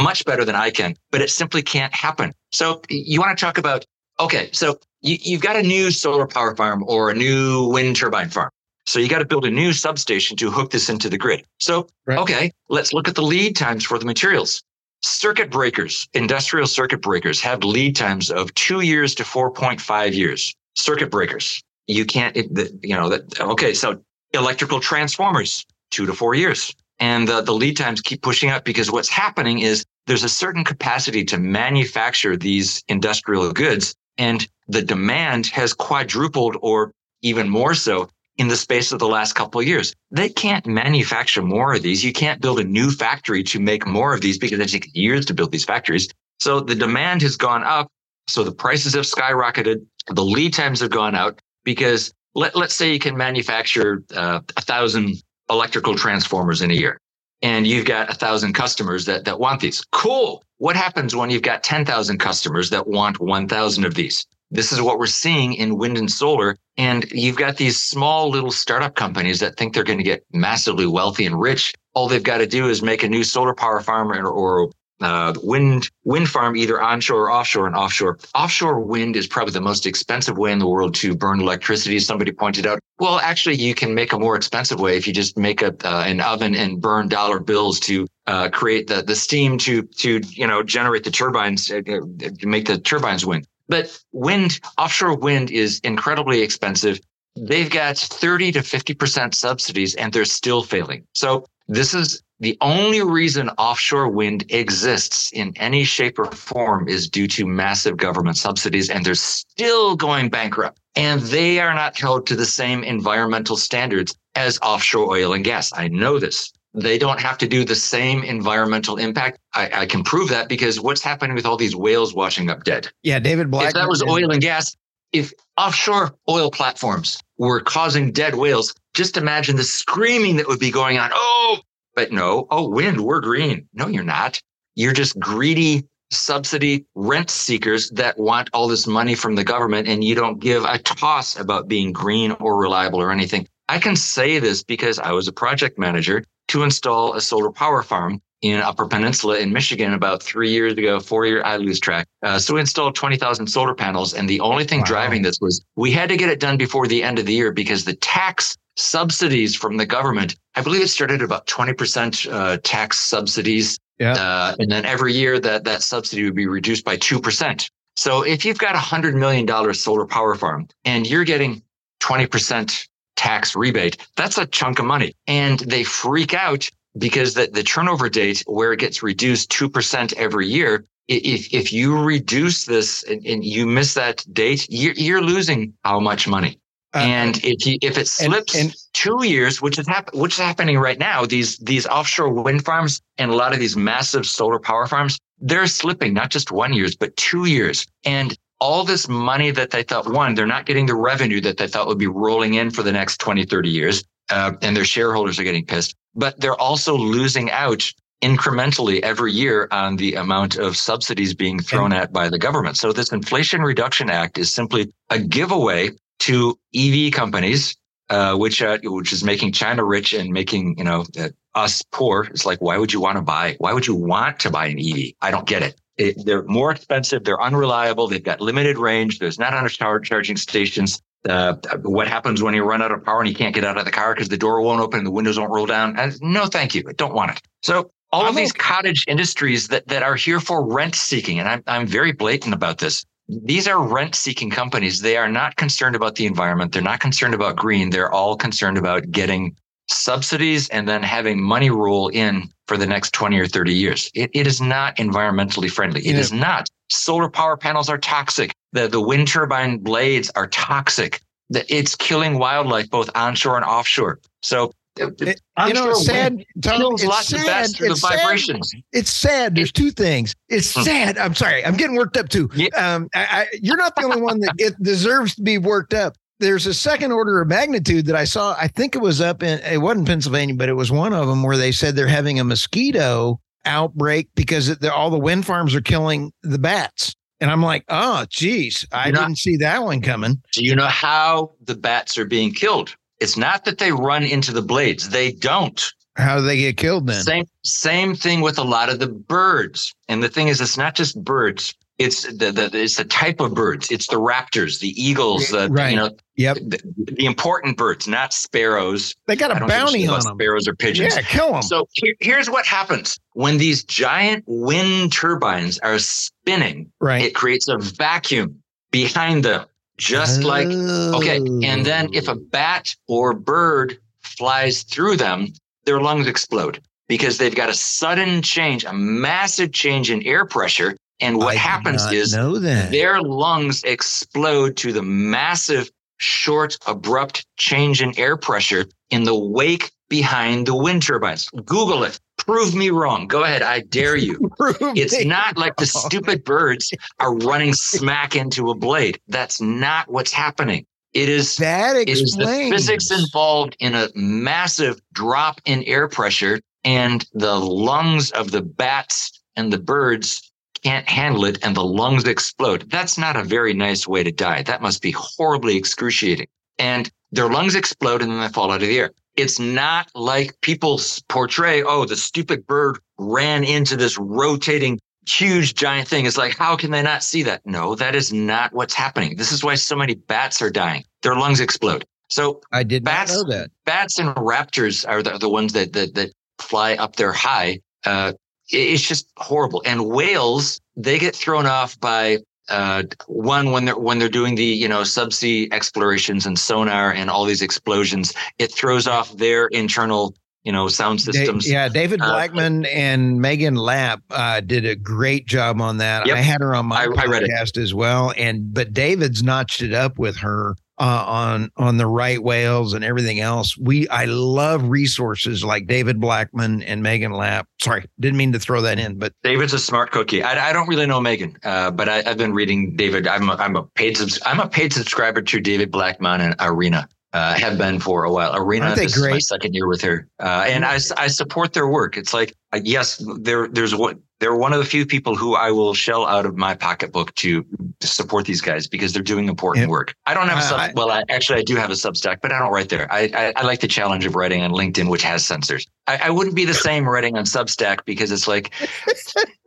[SPEAKER 2] much better than I can, but it simply can't happen. So you want to talk about, okay, so you, you've got a new solar power farm or a new wind turbine farm. So you got to build a new substation to hook this into the grid. So, right. okay, let's look at the lead times for the materials. Circuit breakers, industrial circuit breakers have lead times of two years to 4.5 years. Circuit breakers. You can't, it, the, you know, that, okay, so electrical transformers, two to four years. And the, the lead times keep pushing up because what's happening is there's a certain capacity to manufacture these industrial goods and the demand has quadrupled or even more so in the space of the last couple of years. They can't manufacture more of these. You can't build a new factory to make more of these because it takes years to build these factories. So the demand has gone up. So the prices have skyrocketed. The lead times have gone out because let, let's say you can manufacture uh, a thousand electrical transformers in a year and you've got a thousand customers that, that want these. Cool. What happens when you've got 10,000 customers that want 1,000 of these? This is what we're seeing in wind and solar. And you've got these small little startup companies that think they're going to get massively wealthy and rich. All they've got to do is make a new solar power farm or, or uh, wind wind farm either onshore or offshore and offshore offshore wind is probably the most expensive way in the world to burn electricity somebody pointed out well actually you can make a more expensive way if you just make a, uh, an oven and burn dollar bills to uh, create the the steam to to you know generate the turbines uh, uh, make the turbines wind but wind, offshore wind is incredibly expensive. They've got 30 to 50% subsidies and they're still failing. So this is the only reason offshore wind exists in any shape or form is due to massive government subsidies and they're still going bankrupt. And they are not held to the same environmental standards as offshore oil and gas. I know this they don't have to do the same environmental impact. I, I, can prove that because what's happening with all these whales washing up dead?
[SPEAKER 1] Yeah, David Black.
[SPEAKER 2] If that was oil and gas, if offshore oil platforms were causing dead whales, just imagine the screaming that would be going on. Oh, but no. Oh, wind, we're green. No, you're not. You're just greedy subsidy rent seekers that want all this money from the government and you don't give a toss about being green or reliable or anything. I can say this because I was a project manager to install a solar power farm in Upper Peninsula in Michigan about three years ago, four year, I lose track. Uh, so we installed 20,000 solar panels. And the only thing wow. driving this was we had to get it done before the end of the year because the tax subsidies from the government, I believe it started at about 20% uh, tax subsidies. Yeah. Uh, and then every year that that subsidy would be reduced by 2%. So if you've got a $100 million solar power farm and you're getting 20% tax rebate, that's a chunk of money. And they freak out because the, the turnover date where it gets reduced 2% every year, if, if you reduce this and, and you miss that date, you're, you're losing how much money? Uh, and if you, if it slips and, and, two years, which is hap- which is happening right now, these these offshore wind farms and a lot of these massive solar power farms, they're slipping not just one years but two years. And all this money that they thought, one, they're not getting the revenue that they thought would be rolling in for the next 20, 30 years. Uh, and their shareholders are getting pissed, but they're also losing out incrementally every year on the amount of subsidies being thrown at by the government. So this Inflation Reduction Act is simply a giveaway to EV companies, uh, which uh, which is making China rich and making you know uh, us poor. It's like why would you want to buy? Why would you want to buy an EV? I don't get it. It they're more expensive. They're unreliable. They've got limited range. There's not enough charging stations. Uh, what happens when you run out of power and you can't get out of the car because the door won't open and the windows won't roll down? Uh, no, thank you. I don't want it. So all I'm of these okay. cottage industries that, that are here for rent seeking, and I'm, I'm very blatant about this. These are rent seeking companies. They are not concerned about the environment. They're not concerned about green. They're all concerned about getting subsidies and then having money roll in for the next 20 or 30 years. It, it is not environmentally friendly. It yeah. is not. Solar power panels are toxic. The, the wind turbine blades are toxic. The, it's killing wildlife, both onshore and offshore. So
[SPEAKER 1] it, you know, it's sad. Tom, it's lots sad. it's the vibrations. Sad. It's sad. There's two things. It's hmm. sad. I'm sorry. I'm getting worked up too. Yeah. Um, I, I, you're not the only one that get, deserves to be worked up. There's a second order of magnitude that I saw. I think it was up in. It wasn't Pennsylvania, but it was one of them where they said they're having a mosquito outbreak because all the wind farms are killing the bats. And I'm like, oh, geez, I you know, didn't see that one coming.
[SPEAKER 2] Do you know how the bats are being killed? It's not that they run into the blades. They don't.
[SPEAKER 1] How do they get killed then?
[SPEAKER 2] Same same thing with a lot of the birds. And the thing is, it's not just birds. It's the, the it's the type of birds. It's the raptors, the eagles, the right. you know,
[SPEAKER 1] yep.
[SPEAKER 2] the, the, important birds, not sparrows.
[SPEAKER 1] They got a bounty on them.
[SPEAKER 2] Sparrows or pigeons.
[SPEAKER 1] Yeah, kill them.
[SPEAKER 2] So here, here's what happens when these giant wind turbines are spinning.
[SPEAKER 1] Right.
[SPEAKER 2] It creates a vacuum behind them just like okay and then if a oh. bat or bird flies through them their lungs explode because they've got a sudden change a massive change in air pressure and what I happens is their lungs explode to the massive short abrupt change in air pressure in the wake behind the wind turbines google it prove me wrong. Go ahead. I dare you. it's not like the stupid birds are running smack into a blade. That's not what's happening. It is
[SPEAKER 1] that explains. It is
[SPEAKER 2] the physics involved in a massive drop in air pressure, and the lungs of the bats and the birds can't handle it, and the lungs explode. That's not a very nice way to die. That must be horribly excruciating. And their lungs explode and then they fall out of the air. It's not like people portray, oh, the stupid bird ran into this rotating huge giant thing. It's like, how can they not see that? No, that is not what's happening. This is why so many bats are dying. Their lungs explode. So
[SPEAKER 1] I did bats, know that.
[SPEAKER 2] Bats and raptors are the, the ones that, that, that fly up there high. Uh, it's just horrible. And whales, they get thrown off by uh, one when they're when they're doing the you know subsea explorations and sonar and all these explosions, it throws off their internal you know sound systems.
[SPEAKER 1] Da- yeah, David uh, Blackmon uh, and Meghan Lapp uh, did a great job on that. Yep. I had her on my I, podcast I as well, and but David's notched it up with her uh, on on the right whales and everything else. We I love resources like David Blackmon and Meghan Lapp. Sorry, didn't mean to throw that in, but
[SPEAKER 2] David's a smart cookie. I, I don't really know Meghan, uh, but I, have been reading David. I'm a, I'm a paid subs- I'm a paid subscriber to David Blackmon and Irina. Uh, have been for a while. Irina, this great? is my second year with her, uh, and I, I support their work. It's like uh, yes, there there's what they're one of the few people who I will shell out of my pocketbook to, support these guys because they're doing important yep. work. I don't have a sub, uh, well, I, actually I do have a Substack, but I don't write there. I, I, I like the challenge of writing on LinkedIn, which has censors. I, I wouldn't be the same writing on Substack because it's like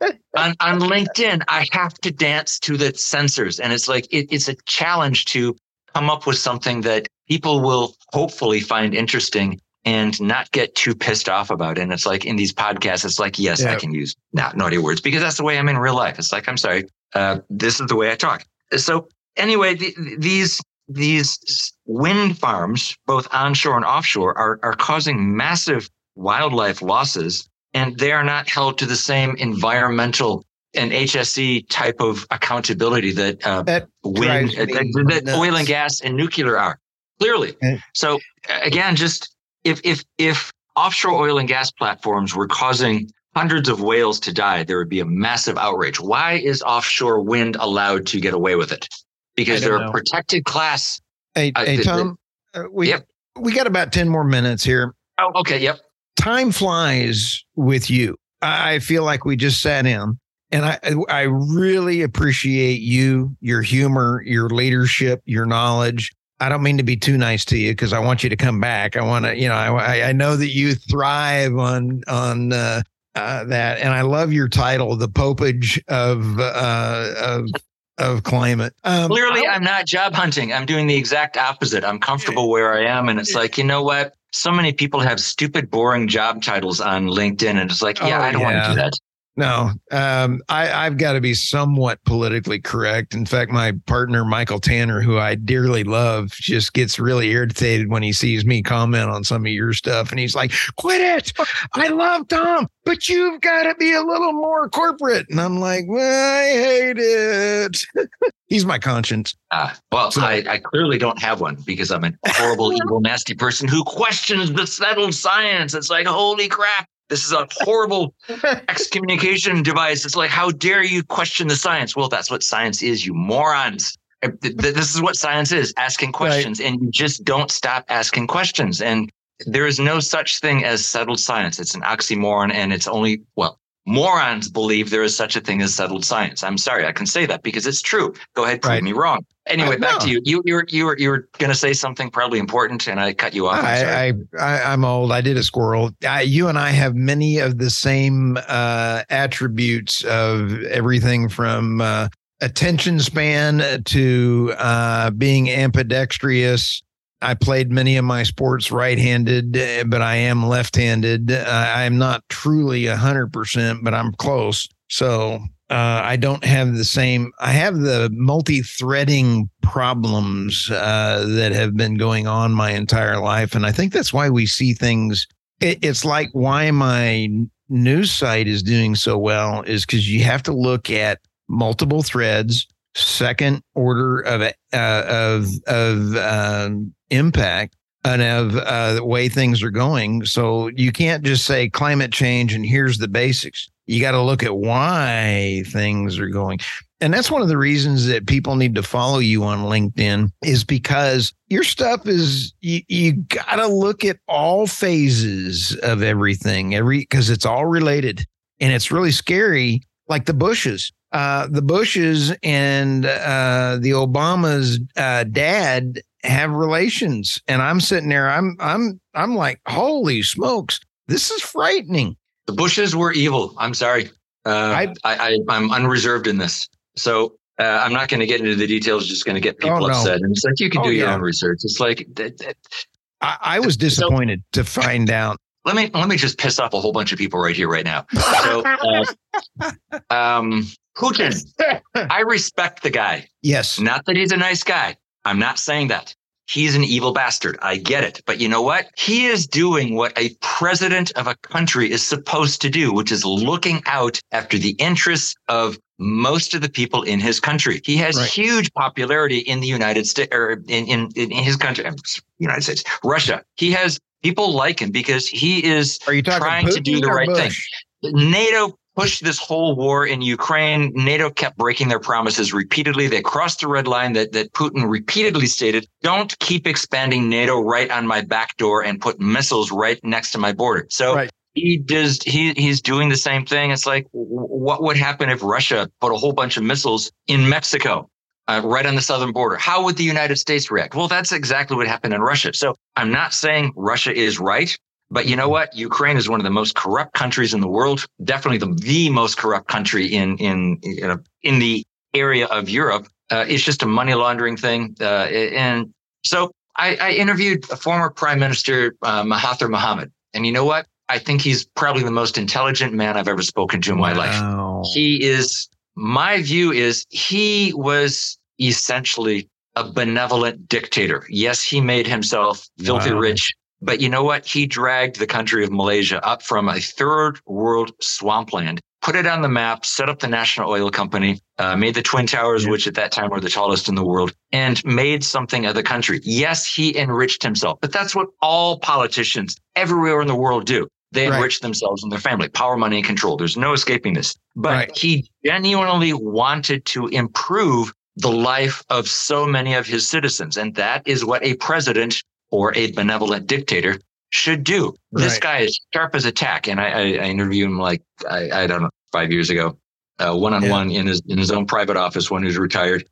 [SPEAKER 2] on, on LinkedIn, I have to dance to the censors, and it's like it, it's a challenge to come up with something that people will hopefully find interesting and not get too pissed off about it. And it's like in these podcasts, it's like, yes, yeah. I can use not naughty words because that's the way I'm in real life. It's like, I'm sorry, uh, this is the way I talk. So anyway, the, these these wind farms, both onshore and offshore, are are causing massive wildlife losses, and they are not held to the same environmental and HSE type of accountability that, uh, that wind, uh, that, that oil and gas and nuclear are clearly. So again, just if if if offshore oil and gas platforms were causing hundreds of whales to die, there would be a massive outrage. Why is offshore wind allowed to get away with it? Because they're know. a protected class.
[SPEAKER 1] Hey, uh, hey the, Tom, the, uh, we yep. we got about ten more minutes here.
[SPEAKER 2] Oh, okay. Yep.
[SPEAKER 1] Time flies with you. I feel like we just sat in and I I really appreciate you, your humor, your leadership, your knowledge. I don't mean to be too nice to you because I want you to come back. I want to, you know, I I know that you thrive on on uh, uh, that, and I love your title, the popage of uh, of of climate.
[SPEAKER 2] Um, Clearly, I'm not job hunting. I'm doing the exact opposite. I'm comfortable where I am, and it's like, you know what? So many people have stupid, boring job titles on LinkedIn, and it's like, yeah, oh, I don't yeah. want to do that.
[SPEAKER 1] No, um, I, I've got to be somewhat politically correct. In fact, my partner Michael Tanner, who I dearly love, just gets really irritated when he sees me comment on some of your stuff, and he's like, "Quit it! I love Tom, but you've got to be a little more corporate." And I'm like, well, "I hate it." he's my conscience.
[SPEAKER 2] Uh, well, so, I, I clearly don't have one because I'm a horrible, evil, nasty person who questions the settled science. It's like, holy crap. This is a horrible excommunication device. It's like, how dare you question the science? Well, that's what science is, you morons. Uh, this is what science is asking questions, right. and you just don't stop asking questions. And there is no such thing as settled science. It's an oxymoron, and it's only, well, morons believe there is such a thing as settled science. I'm sorry, I can say that because it's true. Go ahead, prove right. me wrong. Anyway, back to you. You you were you were you were going to say something probably important, and I cut you off.
[SPEAKER 1] I'm I, I am old. I did a squirrel. I, you and I have many of the same uh, attributes of everything from uh, attention span to uh, being ambidextrous I played many of my sports right-handed, eh, but I am left-handed. I'm not truly hundred percent, but I'm close. So uh, I don't have the same. I have the multi-threading problems uh, that have been going on my entire life, and I think that's why we see things. It, it's like why my news site is doing so well is because you have to look at multiple threads second order of uh, of of um, impact and of uh, the way things are going. So you can't just say climate change and here's the basics. You got to look at why things are going. And that's one of the reasons that people need to follow you on LinkedIn is because your stuff is you, you got to look at all phases of everything, every because it's all related. And it's really scary like the Bushes uh, the Bushes and uh, the Obamas' uh, dad have relations, and I'm sitting there. I'm I'm I'm like, holy smokes, this is frightening.
[SPEAKER 2] The Bushes were evil. I'm sorry. Uh, I, I, I am unreserved in this, so uh, I'm not going to get into the details. Just going to get people oh, no. upset. And it's like you can oh, do your yeah. own research. It's like
[SPEAKER 1] I, I was disappointed so, to find out
[SPEAKER 2] let me let me just piss off a whole bunch of people right here right now. So, uh, um, Putin, I respect the guy.
[SPEAKER 1] Yes.
[SPEAKER 2] Not that he's a nice guy. I'm not saying that. He's an evil bastard. I get it. But you know what? He is doing what a president of a country is supposed to do, which is looking out after the interests of most of the people in his country. He has right. huge popularity in the United States or in, in, in his country, um, United States, Russia. He has people like him because he is are you trying Putin to do the right Bush? thing. NATO pushed this whole war in Ukraine. NATO kept breaking their promises repeatedly. They crossed the red line that, that Putin repeatedly stated, don't keep expanding NATO right on my back door and put missiles right next to my border. So right. he does, he, he's doing the same thing. It's like, what would happen if Russia put a whole bunch of missiles in Mexico? Uh, right on the southern border. How would the United States react? Well, that's exactly what happened in Russia. So I'm not saying Russia is right. But you know what? Ukraine is one of the most corrupt countries in the world. Definitely the, the most corrupt country in in you know, in the area of Europe. Uh, it's just a money laundering thing. Uh, and so I, I, interviewed a former Prime Minister uh, Mahathir Mohamad, and you know what? I think he's probably the most intelligent man I've ever spoken to in my wow. life. He is. My view is he was essentially a benevolent dictator. Yes, he made himself filthy wow. rich but you know what? He dragged the country of Malaysia up from a third world swampland, put it on the map, set up the national oil company, uh, made the Twin Towers, yeah. which at that time were the tallest in the world, and made something of the country. Yes, he enriched himself, but that's what all politicians everywhere in the world do. They enrich right. themselves and their family, power, money, and control. There's no escaping this. But right. he genuinely wanted to improve the life of so many of his citizens. And that is what a president or a benevolent dictator should do. Right. This guy is sharp as a tack. And I, I, I interviewed him like, I, I, don't know, five years ago, one on one in his, in his own private office when he was retired.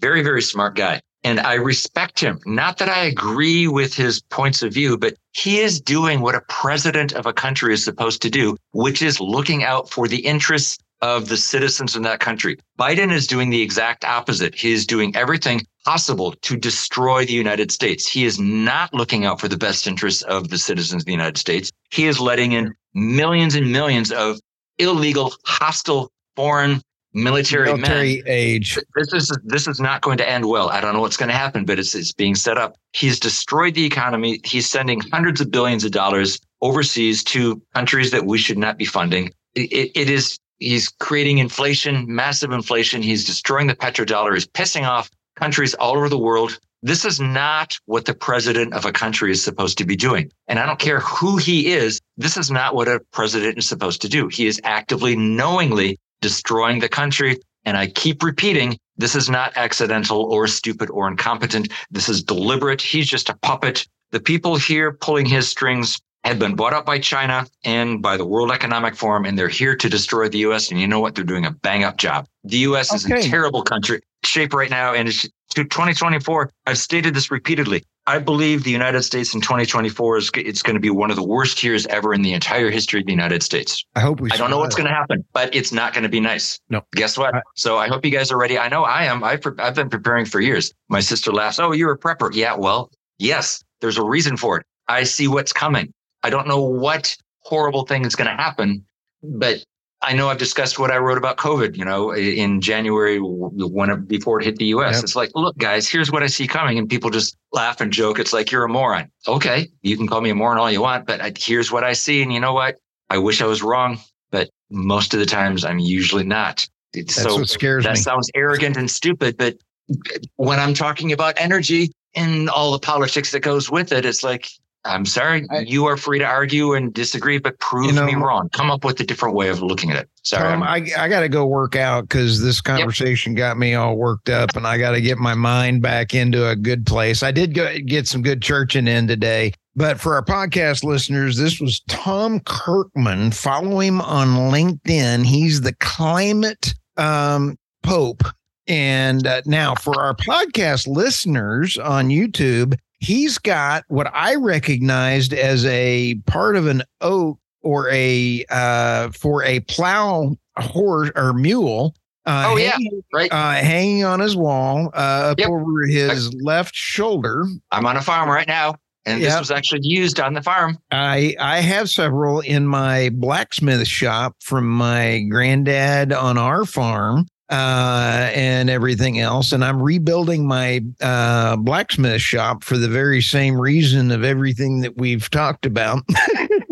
[SPEAKER 2] Very, very smart guy. And I respect him. Not that I agree with his points of view, but he is doing what a president of a country is supposed to do, which is looking out for the interests of the citizens in that country. Biden is doing the exact opposite. He is doing everything possible to destroy the United States. He is not looking out for the best interests of the citizens of the United States. He is letting in millions and millions of illegal, hostile, foreign military, military
[SPEAKER 1] men. age.
[SPEAKER 2] This is this is not going to end well. I don't know what's going to happen, but it's it's being set up. He's destroyed the economy. He's sending hundreds of billions of dollars overseas to countries that we should not be funding. it, it is he's creating inflation, massive inflation. He's destroying the petrodollar. He's pissing off countries all over the world. This is not what the president of a country is supposed to be doing. And I don't care who he is. This is not what a president is supposed to do. He is actively, knowingly destroying the country. And I keep repeating, this is not accidental or stupid or incompetent. This is deliberate. He's just a puppet. The people here pulling his strings have been bought up by China and by the World Economic Forum, and they're here to destroy the U.S. And you know what? They're doing a bang up job. The U.S. Okay. is in terrible country shape right now, and it's to 2024. I've stated this repeatedly. I believe the United States in 2024 is it's going to be one of the worst years ever in the entire history of the United States.
[SPEAKER 1] I hope we.
[SPEAKER 2] I don't know what's going to happen, but it's not going to be nice.
[SPEAKER 1] No.
[SPEAKER 2] Guess what? I, so I hope you guys are ready. I know I am. I've, I've been preparing for years. My sister laughs. Oh, you're a prepper. Yeah. Well, yes. There's a reason for it. I see what's coming. I don't know what horrible thing is going to happen, but I know I've discussed what I wrote about COVID, you know, in January when before it hit the US. Yep. It's like, look, guys, here's what I see coming. And people just laugh and joke. It's like, you're a moron. Okay. You can call me a moron all you want, but I, here's what I see. And you know what? I wish I was wrong, but most of the times I'm usually not.
[SPEAKER 1] That's so what scares
[SPEAKER 2] that
[SPEAKER 1] me.
[SPEAKER 2] sounds arrogant and stupid, but uh, when I'm talking about energy and all the politics that goes with it, it's like, I'm sorry. I, you are free to argue and disagree, but prove you know, me wrong. Come up with a different way of looking at it. Sorry.
[SPEAKER 1] Tom, I, I got to go work out because this conversation yep. got me all worked up and I got to get my mind back into a good place. I did go get some good churching in today. But for our podcast listeners, this was Tom Kirkman. Follow him on LinkedIn. He's the climate um, pope. And uh, now for our podcast listeners on YouTube, he's got what I recognized as a part of an oak or a uh, for a plow horse or mule.
[SPEAKER 2] Uh, oh hanging, yeah, right.
[SPEAKER 1] Uh, hanging on his wall uh, up yep. over his I, left shoulder.
[SPEAKER 2] I'm on a farm right now, and yep. this was actually used on the farm.
[SPEAKER 1] I I have several in my blacksmith shop from my granddad on our farm uh, and everything else. And I'm rebuilding my uh, blacksmith shop for the very same reason of everything that we've talked about.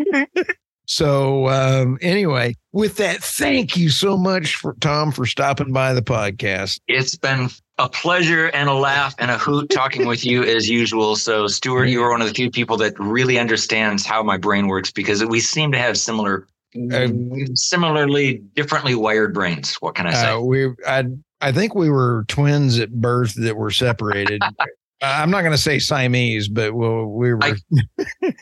[SPEAKER 1] so, um, anyway, with that, thank you so much for Tom for stopping by the podcast.
[SPEAKER 2] It's been a pleasure and a laugh and a hoot talking with you as usual. So, Stuart, you are one of the few people that really understands how my brain works because we seem to have similar uh, similarly differently wired brains. What can I say? Uh,
[SPEAKER 1] we I I think we were twins at birth that were separated. I'm not going to say Siamese, but well, we were.
[SPEAKER 2] I,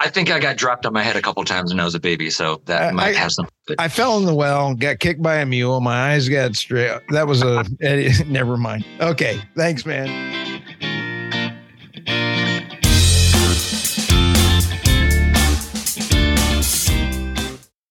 [SPEAKER 2] I, think I got dropped on my head a couple times when I was a baby, so that I, might have some.
[SPEAKER 1] I fell in the well, got kicked by a mule, my eyes got straight. That was a. never mind. Okay, thanks, man.